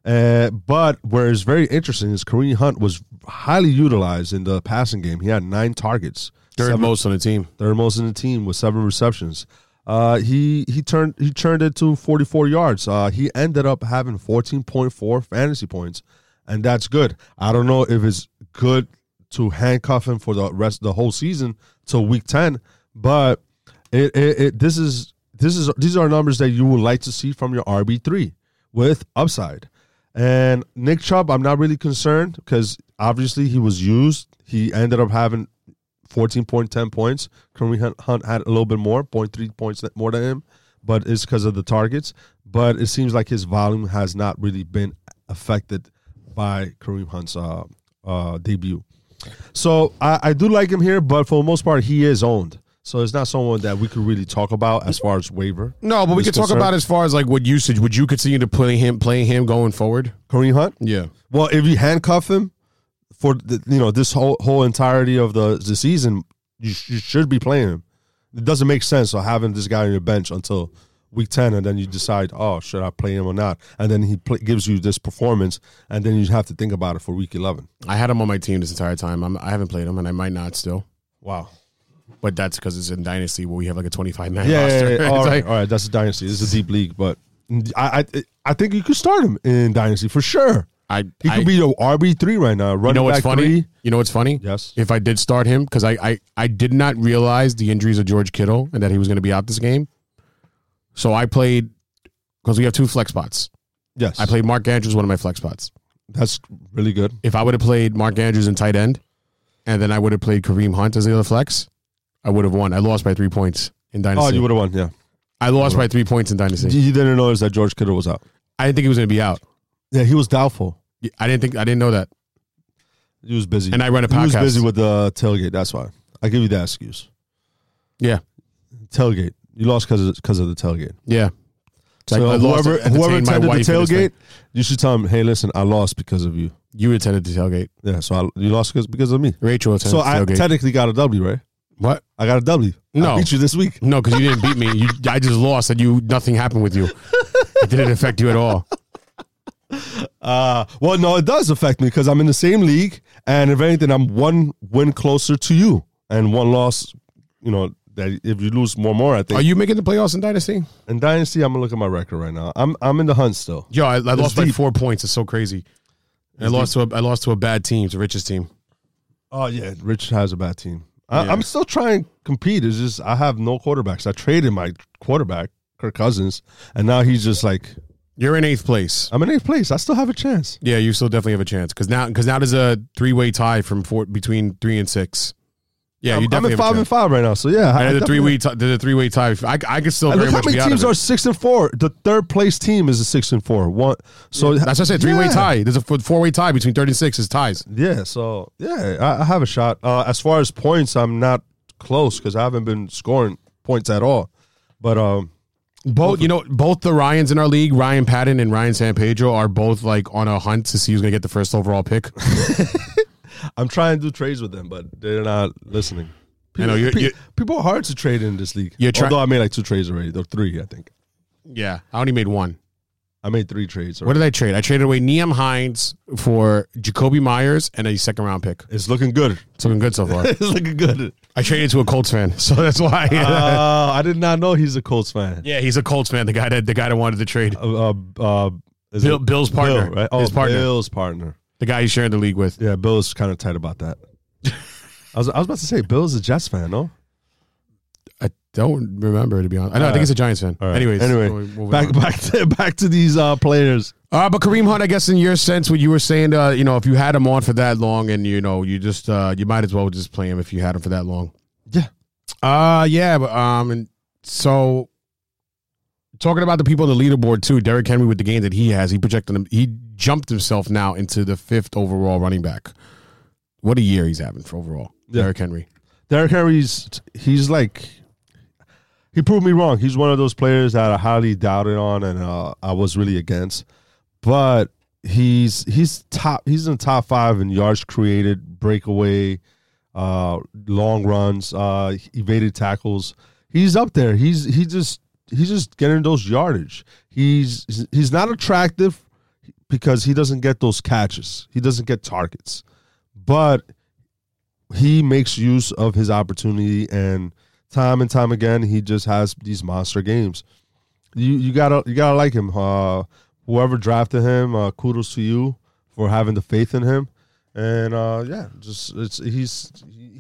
Uh, but where it's very interesting is Kareem Hunt was highly utilized in the passing game. He had nine targets, Third seven- most on the team. third most in the team with seven receptions. Uh, he he turned he turned it to 44 yards. Uh, he ended up having 14.4 fantasy points, and that's good. I don't know if it's good to handcuff him for the rest of the whole season till week 10, but it, it, it this is this is these are numbers that you would like to see from your RB three with upside. And Nick Chubb, I'm not really concerned because obviously he was used. He ended up having 14.10 points. Kareem Hunt- had a little bit more, 0.3 points more than him, but it's because of the targets. But it seems like his volume has not really been affected by Kareem Hunt's uh, uh, debut. So I, I do like him here, but for the most part, he is owned. So it's not someone that we could really talk about as far as waiver. No, but we could talk concerned. about as far as like what usage. Would you continue to play him, playing him going forward? Kareem Hunt. Yeah. Well, if you handcuff him for the, you know this whole whole entirety of the the season, you, sh- you should be playing him. It doesn't make sense of having this guy on your bench until week ten, and then you decide, oh, should I play him or not? And then he gives you this performance, and then you have to think about it for week eleven. I had him on my team this entire time. I'm, I haven't played him, and I might not still. Wow. But that's because it's in dynasty where we have like a 25 man Yeah, roster. yeah, yeah. All, right, like- all right, that's a dynasty. This is a deep league, but I, I, I think you could start him in dynasty for sure. I, He I could be the RB three right now. Running you know what's back funny? three. You know what's funny? Yes. If I did start him, because I, I I did not realize the injuries of George Kittle and that he was going to be out this game. So I played because we have two flex spots. Yes, I played Mark Andrews one of my flex spots. That's really good. If I would have played Mark Andrews in tight end, and then I would have played Kareem Hunt as the other flex, I would have won. I lost by three points in Dynasty. Oh, you would have won. Yeah, I lost by three points in dynasty. you didn't notice that George Kittle was out. I didn't think he was going to be out. Yeah, he was doubtful. I didn't think I didn't know that. He was busy, And I run a He was podcast. busy with the tailgate. That's why I give you that excuse. Yeah, Tailgate. You lost because of, because of the tailgate. yeah. So like I whoever whoever attended the tailgate, you should tell him, "Hey, listen, I lost because of you." You attended the tailgate. Yeah, so I, you lost because because of me. Rachel attended the tailgate. So I technically got a W, right? What? I got a W. No. I beat you this week. No, because you didn't beat me. You, I just lost, and you nothing happened with you. It didn't affect you at all. Uh, well, no, it does affect me because I'm in the same league, and if anything, I'm one win closer to you, and one loss. You know that if you lose more, more, I think. Are you making the playoffs in Dynasty? in Dynasty, I'm gonna look at my record right now. I'm I'm in the hunt still. Yo, I, I lost by four points. It's so crazy. I lost to a, I lost to a bad team, the richest team. Oh yeah, Rich has a bad team. I, Yeah. I'm still trying to compete. It's just I have no quarterbacks. I traded my quarterback, Kirk Cousins, and now he's just like You're in eighth place. I'm in eighth place. I still have a chance. Yeah, you still definitely have a chance because now because now there's a three way tie from four between three and six. Yeah, I'm, you I'm definitely in have a five and five right now. So yeah, I- I And the three way tie, there's a three way tie. I I could still And very look how many teams are six and four. The third place team is a six and four. One. So That's what I said. Three way Yeah. tie. There's a four way tie between thirty and six is ties. Yeah. So yeah, I, I have a shot. Uh, as far as points, I'm not close because I haven't been scoring points at all. But um, Both you know both the Ryans in our league, Ryan Patton and Ryan San Pedro, are both like on a hunt to see who's gonna get the first overall pick. I'm trying to do trades with them, but they're not listening. I know, you're- pe- you're- people are hard to trade in this league. You're try- Although I made like two trades already, or three, I think. yeah, I only made one. I made three trades. What did I trade? I traded away Nyheim Hines for Jakobi Meyers and a second round pick. It's looking good. It's looking good so far. it's looking good. I traded to a Colts fan, so that's why. Uh, I did not know he's a Colts fan. yeah, he's a Colts fan. The guy that the guy that wanted to trade Uh, uh, uh, Bill- Bill's partner. Bill, right? Oh, His partner. Bill's partner. The guy he's sharing the league with. Yeah, Bill's kind of tight about that. I was I was about to say Bill's a Jets fan, no? I don't remember to be honest. I know. I think he's a Giants fan. All right. Anyways, anyway, moving back on. back to back to these uh, players. Uh, but Kareem Hunt, I guess in your sense, what you were saying, uh, you know, if you had him on for that long, and you know, you just uh, you might as well just play him if you had him for that long. Yeah. Uh yeah, but um, and so talking about the people on the leaderboard too, Derrick Henry with the game that he has, he projected him, he jumped himself now into the fifth overall running back. What a year he's having for overall, Yeah. Derrick Henry. Derrick Henry's he's like he proved me wrong. He's one of those players that I highly doubted on and uh, I was really against. But he's he's top he's in the top five in yards created, breakaway, uh, long runs, uh, evaded tackles. He's up there. He's he just he's just getting those yardage. He's he's not attractive because he doesn't get those catches. He doesn't get targets. But he makes use of his opportunity and time and time again he just has these monster games you you gotta you gotta like him uh whoever drafted him uh kudos to you for having the faith in him and uh yeah just it's he's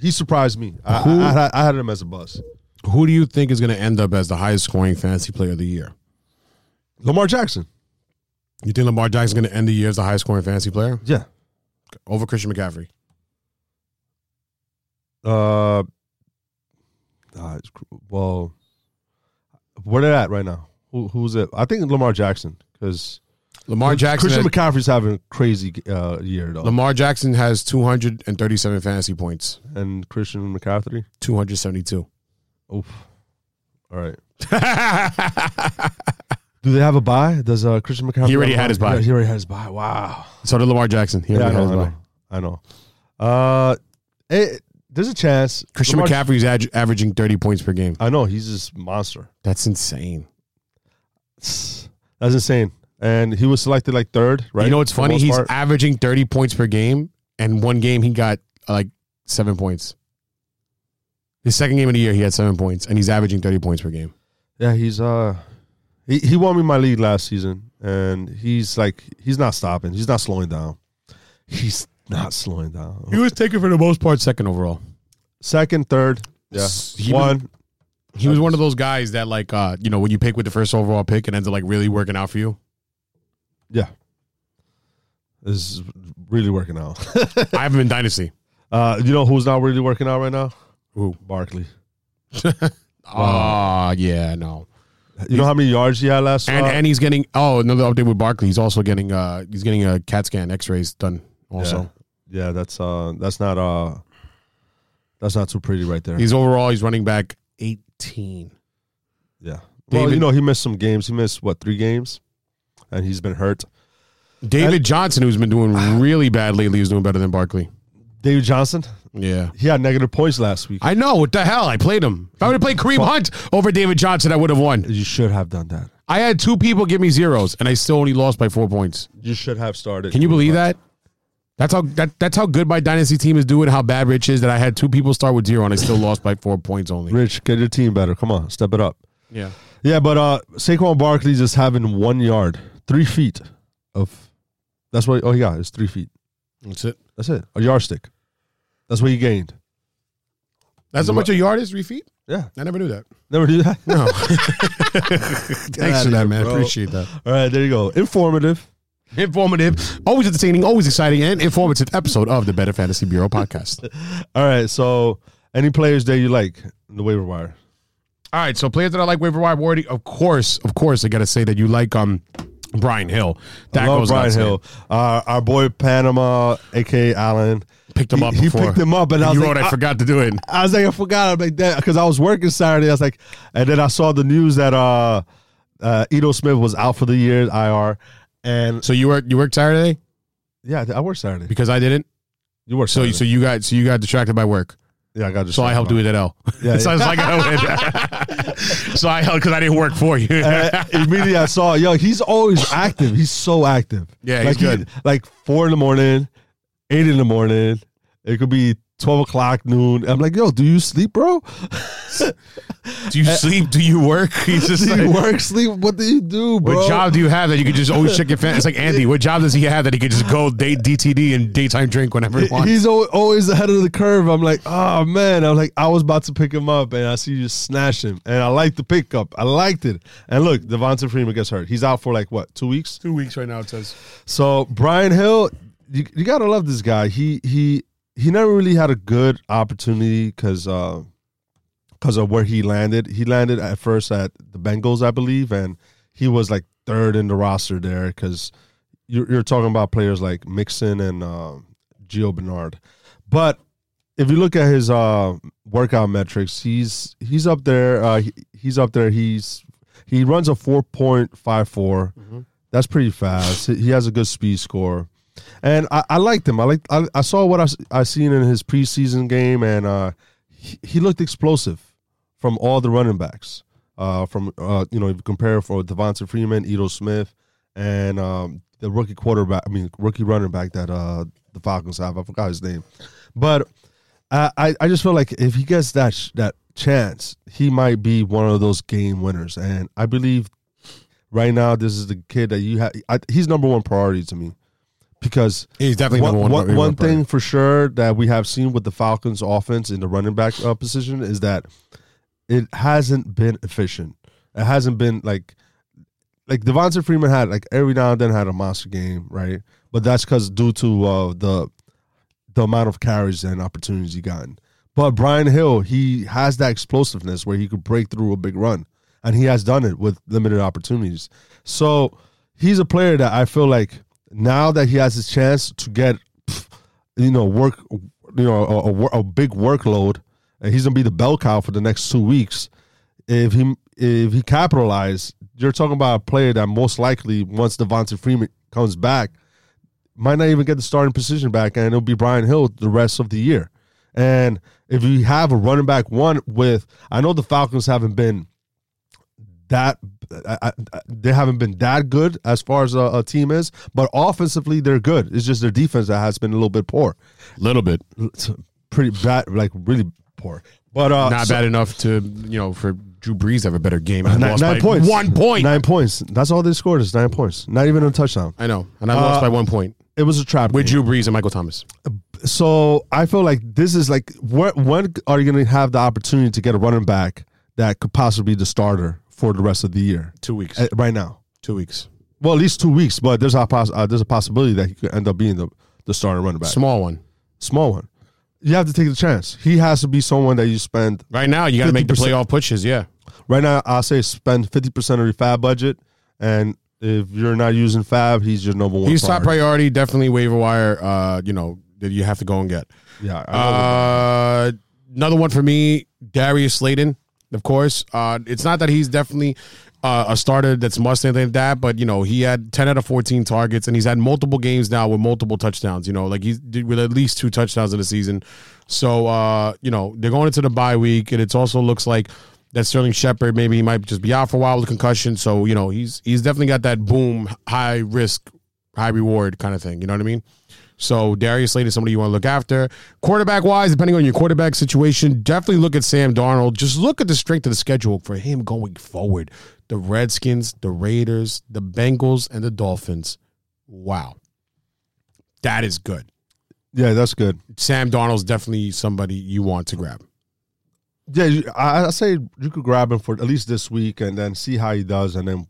he surprised me i, I, I, had- I had him as a buzz Who do you think is going to end up as the highest scoring fantasy player of the year? lamar jackson You think Lamar Jackson's going to end the year as the highest scoring fantasy player yeah over Christian McCaffrey? uh, uh well where they at right now Who, who's it i think lamar jackson because Lamar Jackson. Christian has- McCaffrey's having a crazy uh, year though, Lamar Jackson has 237 fantasy points, and Christian McCaffrey. 272. Oof. All right. Do they have a buy? Does uh, Christian McCaffrey? He already have a had his Yeah, buy. he already had his buy. Wow. So did Lamar Jackson. He Yeah, I already know. has I know. I know. Uh, it, there's a chance. Christian Lamar- McCaffrey's ad- averaging 30 points per game. I know he's this monster. That's insane. That's insane. And he was selected like third, right? You know what's For the funny? most He's part. averaging 30 points per game, and one game he got uh, like seven points. His second game of the year, he had seven points, and he's averaging thirty points per game. Yeah, he's uh he, he won me my league last season and he's like he's not stopping. He's not slowing down. He's not slowing down. He was taken for the most part second overall. Second, third, yeah. He was- one. He was one of those guys that like uh you know when you pick with the first overall pick and ends up like really working out for you. Yeah. This is really working out. I haven't been dynasty. uh you know who's not really working out right now? Who? Barkley. Ah, yeah, no. You know how many yards he had last And and he's getting oh another update with Barkley. He's also getting uh he's getting a CAT scan X rays done also. Yeah, that's uh that's not uh that's not too pretty right there. He's overall he's running back eighteen. yeah. Well, David- you know, he missed some games. He missed what, three games? And he's been hurt. David Johnson, who's been doing really bad lately, is doing better than Barkley. David Johnson, Yeah. he had negative points last week. I know. What the hell? I played him. If I would have played Kareem Hunt over David Johnson, I would have won. you should have done that. I had two people give me zeros, and I still only lost by four points. You should have started. Can you believe that? That's how that, that's how good my dynasty team is doing. How bad Rich is that I had two people start with zero, and I still lost by four points only. Rich, get your team better. Come on, step it up. Yeah. Yeah, but uh Saquon Barkley just having one yard, three feet of that's what oh yeah, it's three feet. That's it. That's it. A yardstick. That's what he gained. That's how much a yard is, three feet? Yeah. I never knew that. Never do that. No. Thanks for that, man. bro. Appreciate that. All right, there you go. Informative. Informative, always entertaining, always exciting, and informative episode of the Better Fantasy Bureau podcast. All right, so any players that you like in the waiver wire? All right, so players that I like waiver wire already, of course, of course, I got to say that you like um Brian Hill. That I love goes Brian. Hill. Uh, our boy Panama, aka Allen. Picked him He- up he before. picked him up, and I was you like, wrote, I I- forgot to do it. I was like, I forgot. I'm like that because I was working Saturday. I was like, and then I saw the news that uh, uh, Ito Smith was out for the year, IR, and So you worked you worked Saturday yeah, I worked Saturday. because I didn't. You worked So Saturday. so you got so you got distracted by work. Yeah, I got to So I helped do it at L. Yeah, so yeah. I was like, I so I helped because I didn't work for you. Immediately I saw, yo, he's always active. He's so active. Yeah, he's like he- like four in the morning, eight in the morning. It could be twelve o'clock noon. I'm like, yo, do you sleep, bro? do you sleep? Do you work? He's just do you work, sleep? What do you do, bro? What job do you have that you could just always check your fan? It's like Andy. What job does he have that he could just go date DTD and daytime drink whenever he wants? He's always ahead of the curve. I'm like, oh man. I'm like, I was about to pick him up, and I see you just snatch him, and I like the pickup. I liked it. And look, Devonta Freeman gets hurt. He's out for like what, two weeks? Two weeks right now. It says. So Brian Hill, you, you gotta love this guy. He he he never really had a good opportunity because because of where he landed. He landed at first at the Bengals, I believe, and he was like third in the roster there because you're, you're talking about players like Mixon and uh, Gio Bernard. But if you look at his uh, workout metrics, he's he's up there. Uh, he, he's up there. He's he runs a four point five four. That's pretty fast. He has a good speed score, and I, I liked him. I like I, I saw what I, I seen in his preseason game, and uh, he, he looked explosive from all the running backs. Uh, from uh, you know, if you compare for Devonta Freeman, Ito Smith, and um, the rookie quarterback. I mean, rookie running back that uh, the Falcons have. I forgot his name, but I I, I just feel like if he gets that sh- that chance, he might be one of those game winners, and I believe right now this is the kid that you have. He's number one priority to me because He's definitely one, one. one, one thing for sure that we have seen with the Falcons offense in the running back uh, position is that it hasn't been efficient. It hasn't been like like Devonta Freeman had like every now and then had a monster game, right? But that's because due to uh, the the amount of carries and opportunities he gotten. But Brian Hill, he has that explosiveness where he could break through a big run, and he has done it with limited opportunities. So he's a player that I feel like now that he has his chance to get, you know, work, you know, a, a, a big workload, and he's gonna be the bell cow for the next two weeks. If he if he capitalize, you're talking about a player that most likely once Devonta Freeman comes back, might not even get the starting position back, and it'll be Brian Hill the rest of the year. And if you have a running back one with, I know the Falcons haven't been that, I, I, they haven't been that good as far as a, a team is, but offensively they're good. It's just their defense that has been a little bit poor, little bit. It's pretty bad, like really poor. But uh, Not so- bad enough to you know for Drew Brees to have a better game. And Nine, lost nine by points. One point. Nine points. That's all they scored is nine points. Not even a touchdown. I know, and I lost Uh, by one point It was a trap. with game. Drew Brees and Michael Thomas. So I feel like this is like where, when are you going to have the opportunity to get a running back that could possibly be the starter for the rest of the year? Two weeks. Uh, right now. Two weeks. Well, at least two weeks, but there's a poss- uh, there's a possibility that he could end up being the the starting running back. Small one. Small one. You have to take the chance. He has to be someone that you spend Right now, you got to make the 50%. playoff pushes. Yeah. right now. I'll say spend fifty percent of your fab budget, and if you're not using fab, he's your number one. He's top priority. priority. Definitely waiver wire. Uh, you know that you have to go and get. Yeah, Uh, another one for me, Darius Slayton. Of course, uh, it's not that he's definitely uh, a starter that's must anything like that, but you know he had ten out of fourteen targets, and he's had multiple games now with multiple touchdowns. You know, like he's did with at least two touchdowns in the season. So uh, you know they're going into the bye week, and it also looks like that Sterling Shepard maybe he might just be out for a while with concussion. So you know he's he's definitely got that boom, high risk, high reward kind of thing. You know what I mean? So Darius Slayton is somebody you want to look after. Quarterback wise, depending on your quarterback situation, definitely look at Sam Darnold. Just look at the strength of the schedule for him going forward. The Redskins, the Raiders, the Bengals, and the Dolphins. Wow. That is good. Yeah, that's good. Sam Darnold's definitely somebody you want to grab. Yeah, I, I say you could grab him for at least this week and then see how he does, and then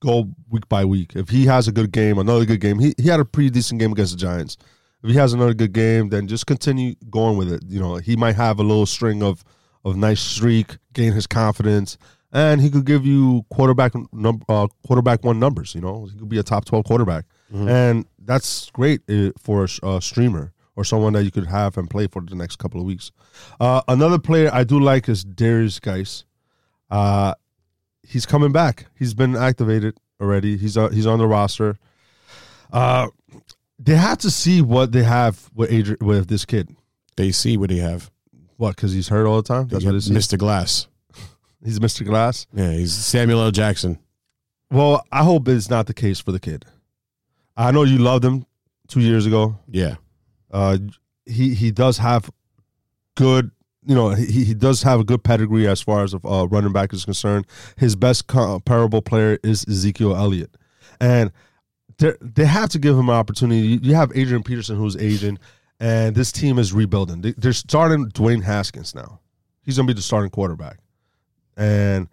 go week by week. If he has a good game, another good game, he he had a pretty decent game against the Giants. If he has another good game, then just continue going with it. You know, he might have a little string of of nice streak, gain his confidence, and he could give you quarterback num- uh, quarterback one numbers. You know, he could be a top twelve quarterback, and that's great uh, for a, a streamer or someone that you could have and play for the next couple of weeks. Uh, another player I do like is Derrius Guice. Uh, he's coming back. He's been activated already. He's uh, he's on the roster. Uh, they have to see what they have with Adrian, with this kid. They see what he have. What? Because he's hurt all the time. That's what it is. Mr. Glass. He's Mr. Glass. Yeah, he's Samuel L. Jackson. Well, I hope it's not the case for the kid. I know you loved him two years ago. Yeah. Uh, he he does have good, you know, he, he does have a good pedigree as far as uh, running back is concerned. His best comparable player is Ezekiel Elliott, and they have to give him an opportunity. You- have Adrian Peterson who's aging, and this team is rebuilding. They, they're starting Dwayne Haskins now. He's gonna be the starting quarterback, and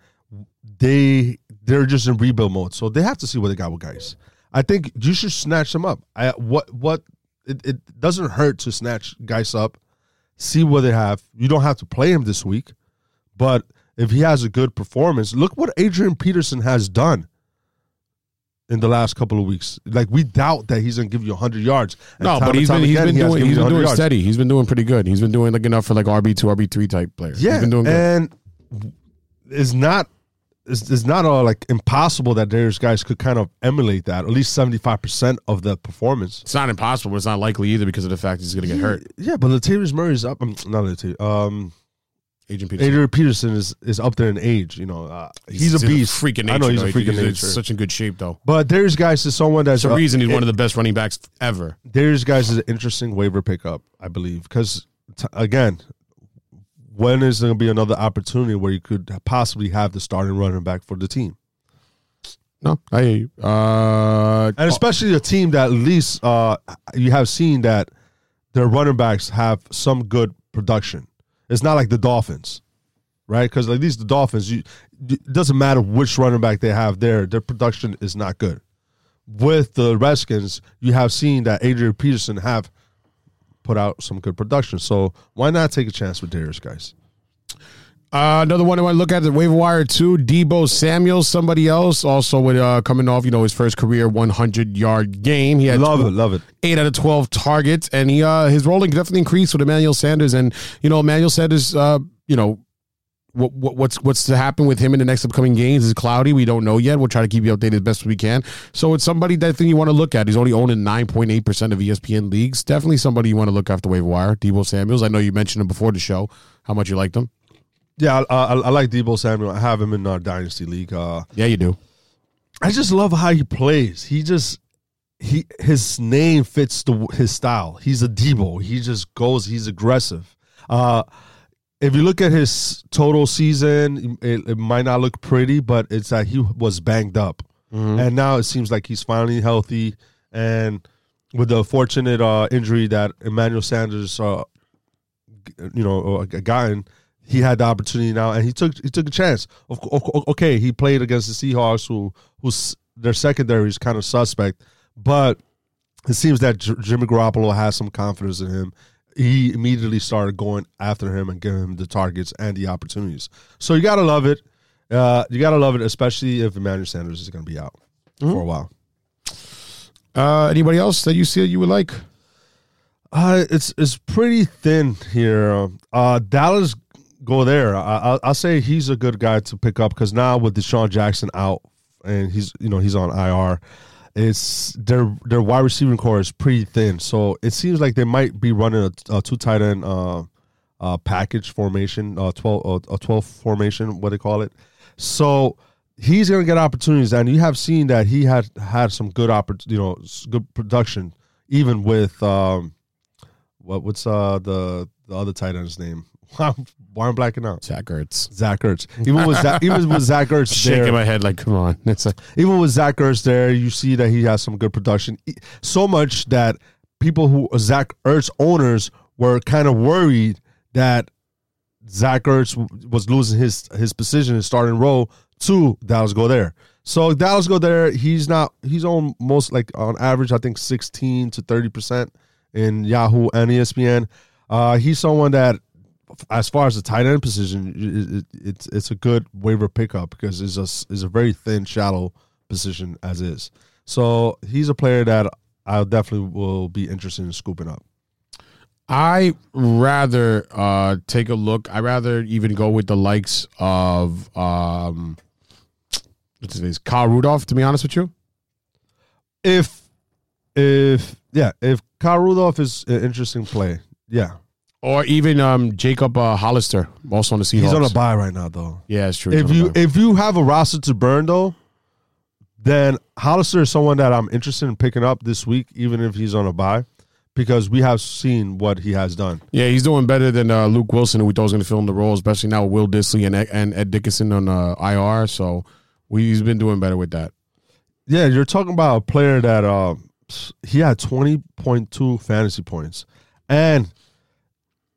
they they're just in rebuild mode. So they have to see what they got with Guice. I think you should snatch them up. I what what it, it doesn't hurt to snatch Guice up, see what they have. You don't have to play him this week, but if he has a good performance, look what Adrian Peterson has done in the last couple of weeks. Like we doubt that he's gonna give you hundred yards. And No, but he's been he's again, been doing he's been doing yards. steady. He's been doing pretty good. He's been doing like enough for like RB two, RB three type players. Yeah, he's been doing good. and it's not it's, it's not all like impossible that Derrius Guice could kind of emulate that. At least seventy five percent of the performance. It's not impossible, but it's not likely either because of the fact he's going to get hurt. Yeah, but Latavius Murray's up. Um, not Latavius. Um, Agent Peterson. Adrian Peterson is is up there in age. You know, uh, he's, a in beast. freaking nature. I know he's though. a freaking he's in nature. such in good shape though. but there's guys is someone that's a reason he's one of the best running backs ever. Derrius Guice is an interesting waiver pickup, I believe, because t- again, when is there going to be another opportunity where you could possibly have the starting running back for the team? No, I hear you. Uh, and especially a team that at least uh, you have seen that their running backs have some good production. It's not like the Dolphins, right? Because at least the Dolphins, you, it doesn't matter which running back they have there, their production is not good. With the Redskins, you have seen that Adrian Peterson have put out some good production. So why not take a chance with Derrius Guice? Uh, another one I want to look at the waiver wire too. Deebo Samuel, somebody else, also with uh, coming off, you know, his first career 100 yard game. He had Love it, love it. eight out of 12 targets, and he uh, his rolling definitely increased with Emmanuel Sanders. And you know, Emmanuel Sanders, uh, you know, what, what what's what's to happen with him in the next upcoming games is cloudy. We don't know yet. We'll try to keep you updated as best we can. So it's somebody that I think you want to look at. He's only owned in 9.8 percent of ESPN leagues. Definitely somebody you want to look after waiver wire. Deebo Samuels. I know you mentioned him before the show. How much you liked him? Yeah, I, I, I like Deebo Samuel. I have him in our Dynasty League. Uh, Yeah, you do. I just love how he plays. He just he his name fits the his style. He's a Deebo. He just goes. He's aggressive. Uh, if you look at his total season, it, it might not look pretty, but it's that he was banged up, and now it seems like he's finally healthy. And with the fortunate uh, injury that Emmanuel Sanders, uh, you know, uh, gotten, he had the opportunity now, and he took he took a chance. Of, co- of co- okay, he played against the Seahawks, who who's their secondary is kind of suspect, but it seems that Jimmy Garoppolo has some confidence in him. He immediately started going after him and giving him the targets and the opportunities. So you gotta love it. Uh, you gotta love it, especially if Emmanuel Sanders is gonna be out for a while. Uh, anybody else that you see that you would like? Uh, it's it's pretty thin here. Uh, Dallas Goedert. I, I, I'll say he's a good guy to pick up because now with DeSean Jackson out and he's you know he's on IR, it's their their wide receiving core is pretty thin. So it seems like they might be running a, a two tight end uh, uh, package formation, uh, twelve uh, a twelve formation, what they call it. So he's going to get opportunities, and you have seen that he had had some good oppor- you know good production, even with um, what what's uh the the other tight end's name? Why I'm blacking out? Zach Ertz. Zach Ertz. Even with Zach, even with Zach Ertz Shaking there, my head like, come on. It's like, even with Zach Ertz there, you see that he has some good production. So much that people who Zach Ertz owners were kind of worried that Zach Ertz was losing his his position in starting role to Dallas Goedert. So Dallas Goedert. He's not. He's on most like on average. I think sixteen to thirty percent in Yahoo and ESPN. Uh, he's someone that, as far as the tight end position, it, it, it's it's a good waiver pickup because it's a is a very thin, shallow position as is. So he's a player that I definitely will be interested in scooping up. I rather uh, take a look. I rather even go with the likes of um, what's his name, Kyle Rudolph. To be honest with you, If if yeah, if Kyle Rudolph is an interesting play, yeah, or even um, Jacob uh, Hollister, also on the Seahawks. he's on a buy right now though. Yeah, it's true. If you if you have a roster to burn though, then Hollister is someone that I'm interested in picking up this week, even if he's on a buy, because we have seen what he has done. yeah, he's doing better than uh, Luke Wilson, who we thought was going to fill in the role, especially now with Will Dissly and and Ed Dickson on uh, IR. So we, he's been doing better with that. Yeah, you're talking about a player that uh, he had 20.2 fantasy points, and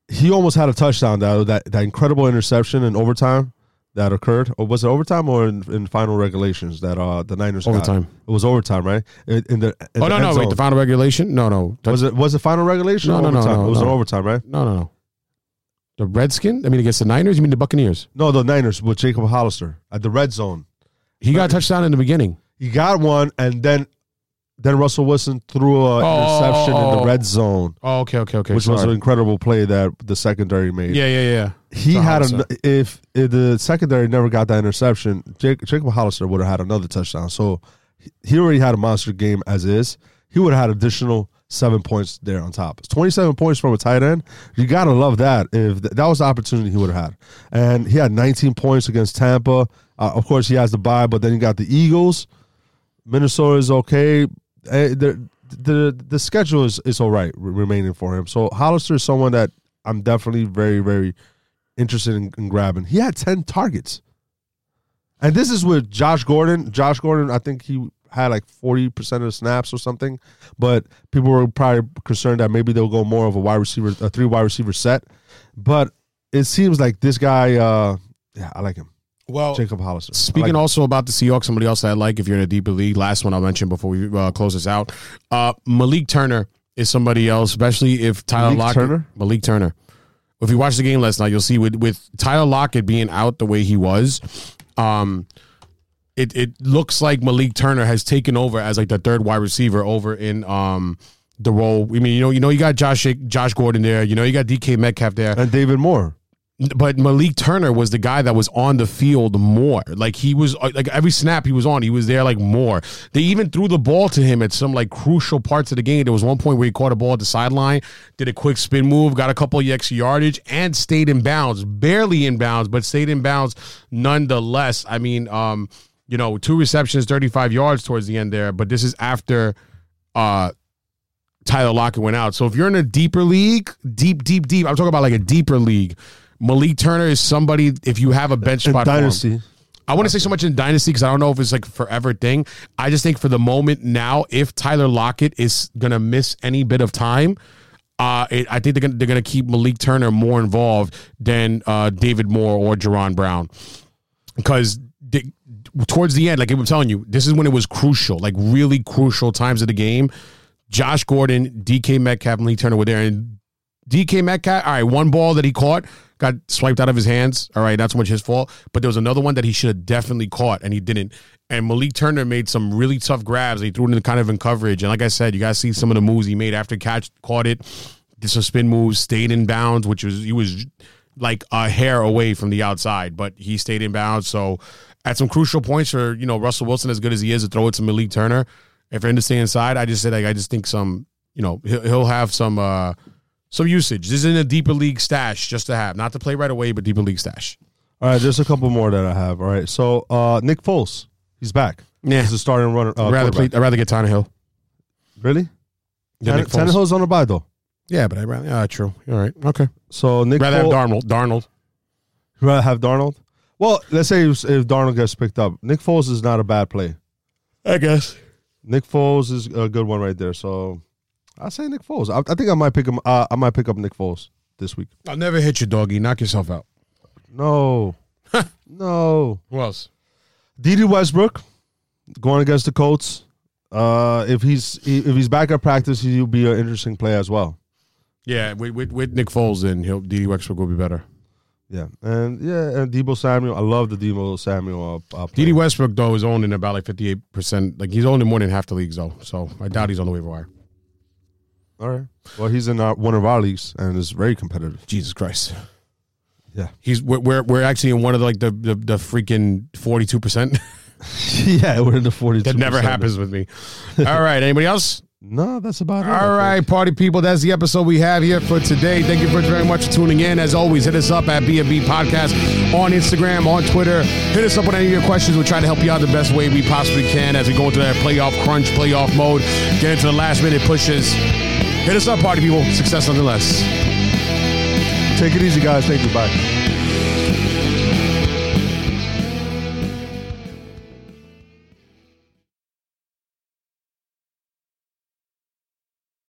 he almost had a touchdown. That that that incredible interception in overtime that occurred, or was it overtime or in, in final regulations that uh the Niners got? Overtime. It was overtime, right? In, in the in Oh the no, no, wait, the final regulation? No, no, was it was it final regulation? No, or no, no, no, It was no. an overtime, right? no, no, no. The Redskins? I mean, against the Niners? You mean the Buccaneers? No, the Niners with Jacob Hollister at the red zone. He got a touchdown in the beginning. He got one, and then then Russell Wilson threw a Oh, interception in oh, the oh. red zone, Oh, okay, okay, okay. which was an incredible play that the secondary made. yeah, yeah, yeah. he So had a if, if the secondary never got that interception, Jake, Jacob Hollister would have had another touchdown. So he- already had a monster game as is. He would have had additional seven points there on top. It's twenty seven points from a tight end. You gotta love that. If th- that was the opportunity he would have had, and he had nineteen points against Tampa. Uh, of course, he has the bye, but then you got the Eagles. Minnesota is okay. Eh, the the the schedule is, is all right re- remaining for him. So Hollister is someone that I'm definitely very very interested in, in grabbing. He had ten targets, and this is with Josh Gordon. Josh Gordon, I think he had like forty percent of the snaps or something, but people were probably concerned that maybe they'll go more of a wide receiver, a three wide receiver set. But it seems like this guy, uh, yeah, I like him, Well, Jacob Hollister. Speaking like also about the Seahawks, somebody else that I like if you're in a deeper league. Last one I'll mention before we uh, close this out. Uh, Malik Turner is somebody else, especially if Tyler Malik Lockett. Turner? Malik Turner. If you watch the game last night, you'll see with with Tyler Lockett being out the way he was, um, it it looks like Malik Turner has taken over as like the third wide receiver over in um the role. I mean, you know, you know, you got Josh Josh Gordon there. You know, you got DK Metcalf there and David Moore. But Malik Turner was the guy that was on the field more. Like he was uh, like every snap he was on, he was there like more. They even threw the ball to him at some like crucial parts of the game. There was one point where he caught a ball at the sideline, did a quick spin move, got a couple of extra yardage, and stayed in bounds. Barely in bounds, but stayed in bounds nonetheless. I mean, um, you know, two receptions, 35 yards towards the end there, but this is after uh Tyler Lockett went out. So if you're in a deeper league, deep, deep, deep, I'm talking about like a deeper league Malik Turner is somebody if you have a bench spot dynasty. I wouldn't say so much in dynasty because I don't know if it's like a forever thing. I just think for the moment now, if Tyler Lockett is gonna miss any bit of time, uh, it, I think they're gonna they're gonna keep Malik Turner more involved than uh, David Moore or Jaron Brown because the, towards the end, like I'm telling you, this is when it was crucial, like really crucial times of the game. Josh Gordon, DK Metcalf, and Lee Turner were there, and DK Metcalf, all right, one ball that he caught got swiped out of his hands. All right, so much his fault, but there was another one that he should have definitely caught, and he didn't. And Malik Turner made some really tough grabs. He threw it in kind of in coverage, and like I said, you guys see some of the moves he made after catch, caught it, did some spin moves, stayed in bounds, which was he was like a hair away from the outside, but he stayed in bounds. So at some crucial points for you know Russell Wilson, as good as he is, to throw it to Malik Turner. If you're to stay inside, I just said like I just think some you know he'll, he'll have some uh some usage. This is in a deeper league stash just to have, not to play right away, but deeper league stash. All right, there's a couple more that I have. All right, so uh, Nick Foles, he's back. Yeah. he's a starting runner. Uh, I'd rather play. I'd rather get Tannehill. Really? than Nick Foles. Tannehill's on a bye though. Yeah, but I rather yeah, true. All right, okay. So Nick rather have Darnold. Darnold. You rather have Darnold. Well, let's say if, if Darnold gets picked up, Nick Foles is not a bad play. I guess. Nick Foles is a good one right there. So I say Nick Foles. I, I think I might pick him. Uh, I might pick up Nick Foles this week. I'll never hit you, doggy. Knock yourself out. No, no. Who else? Dede Westbrook going against the Colts. Uh, if he's he, if he's back at practice, he'll be an interesting play as well. Yeah, with, with, with Nick Foles, then he'll Dede Westbrook will be better. Yeah, and yeah, and Deebo Samuel. I love the Deebo Samuel. Uh, uh. Dede Westbrook though is owned in about like fifty eight percent. Like he's owned in more than half the leagues though. So I doubt he's on the waiver wire. All right. Well, he's in our, one of our leagues and is very competitive. Jesus Christ. Yeah. He's we're we're, we're actually in one of the, like the the, the freaking forty two percent. yeah, we're in the forty. That never happens with me. All right. Anybody else? No, that's about it. All right, party people. That's the episode we have here for today. Thank you very much for tuning in. As always, hit us up at B&B Podcast on Instagram, on Twitter. Hit us up with any of your questions. We'll try to help you out the best way we possibly can as we go into that playoff crunch, playoff mode, get into the last minute pushes. Hit us up, party people. Success nonetheless. Take it easy, guys. Thank you. Bye.